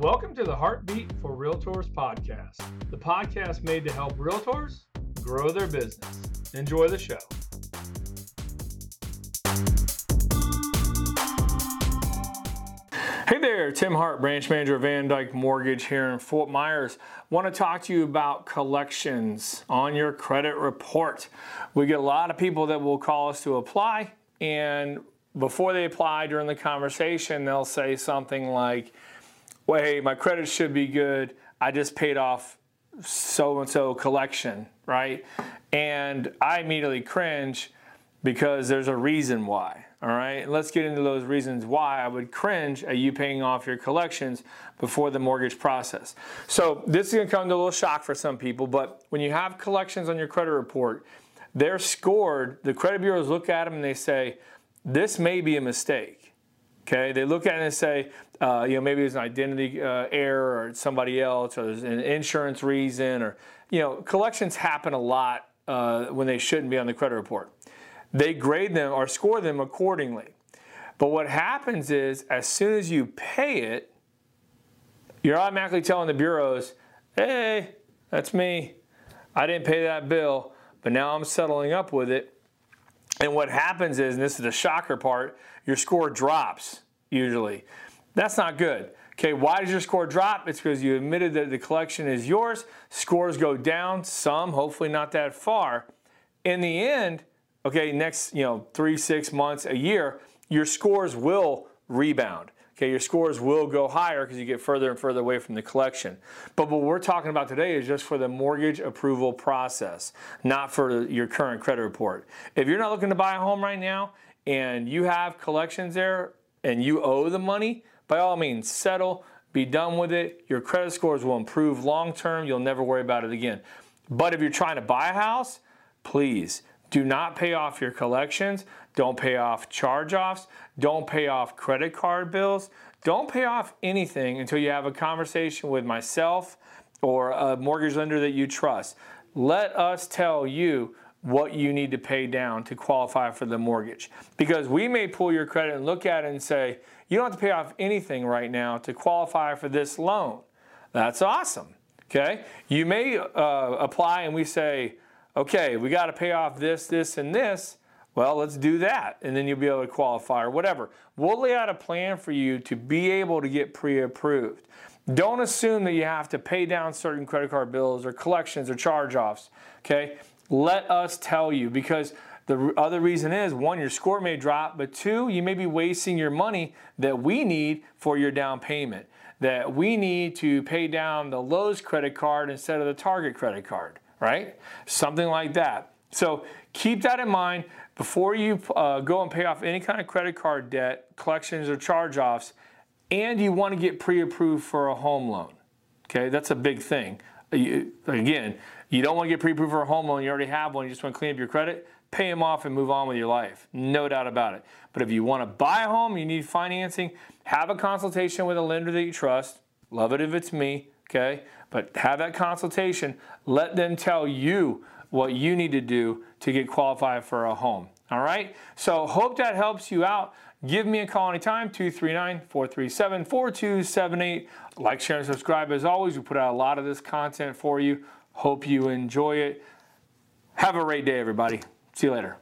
Welcome to the Heartbeat for Realtors podcast, the podcast made to help realtors grow their business. Enjoy the show. Hey there, Tim Hart, branch manager of Van Dyk Mortgage here in Fort Myers. Want to talk to you about collections on your credit report. We get a lot of people that will call us to apply, and before they apply during the conversation, they'll say something like, well, hey, my credit should be good. I just paid off so and so collection, right? And I immediately cringe because there's a reason why. All right, let's get into those reasons why I would cringe at you paying off your collections before the mortgage process. So, this is gonna come to a little shock for some people, but when you have collections on your credit report, they're scored, the credit bureaus look at them and they say, this may be a mistake. Okay, they look at it and say, uh, you know, maybe there's an identity uh, error or somebody else, or there's an insurance reason, or you know, collections happen a lot uh, when they shouldn't be on the credit report. They grade them or score them accordingly. But what happens is, as soon as you pay it, you're automatically telling the bureaus, "Hey, that's me. I didn't pay that bill, but now I'm settling up with it." And what happens is, and this is the shocker part, your score drops usually. That's not good. Okay, why does your score drop? It's because you admitted that the collection is yours. Scores go down, some, hopefully not that far. In the end, okay, next, you know, three, six months, a year, your scores will rebound. Okay, your scores will go higher because you get further and further away from the collection. But what we're talking about today is just for the mortgage approval process, not for your current credit report. If you're not looking to buy a home right now and you have collections there and you owe the money, by all means, settle, be done with it. Your credit scores will improve long term. You'll never worry about it again. But if you're trying to buy a house, please do not pay off your collections. Don't pay off charge offs. Don't pay off credit card bills. Don't pay off anything until you have a conversation with myself or a mortgage lender that you trust. Let us tell you what you need to pay down to qualify for the mortgage. Because we may pull your credit and look at it and say, you don't have to pay off anything right now to qualify for this loan. That's awesome. Okay? You may uh, apply and we say, okay, we got to pay off this, this, and this. Well, let's do that, and then you'll be able to qualify or whatever. We'll lay out a plan for you to be able to get pre approved. Don't assume that you have to pay down certain credit card bills or collections or charge offs. Okay? Let us tell you because the other reason is one, your score may drop, but two, you may be wasting your money that we need for your down payment. That we need to pay down the Lowe's credit card instead of the Target credit card, right? Something like that. So keep that in mind before you uh, go and pay off any kind of credit card debt, collections, or charge offs, and you want to get pre approved for a home loan. Okay, that's a big thing. You, again, you don't want to get pre approved for a home loan, you already have one, you just want to clean up your credit pay them off and move on with your life. No doubt about it. But if you want to buy a home, you need financing, have a consultation with a lender that you trust. Love it if it's me, okay? But have that consultation. Let them tell you what you need to do to get qualified for a home. All right? So, hope that helps you out. Give me a call anytime, 239 437 4278. Like, share, and subscribe. As always, we put out a lot of this content for you. Hope you enjoy it. Have a great day, everybody. See you later.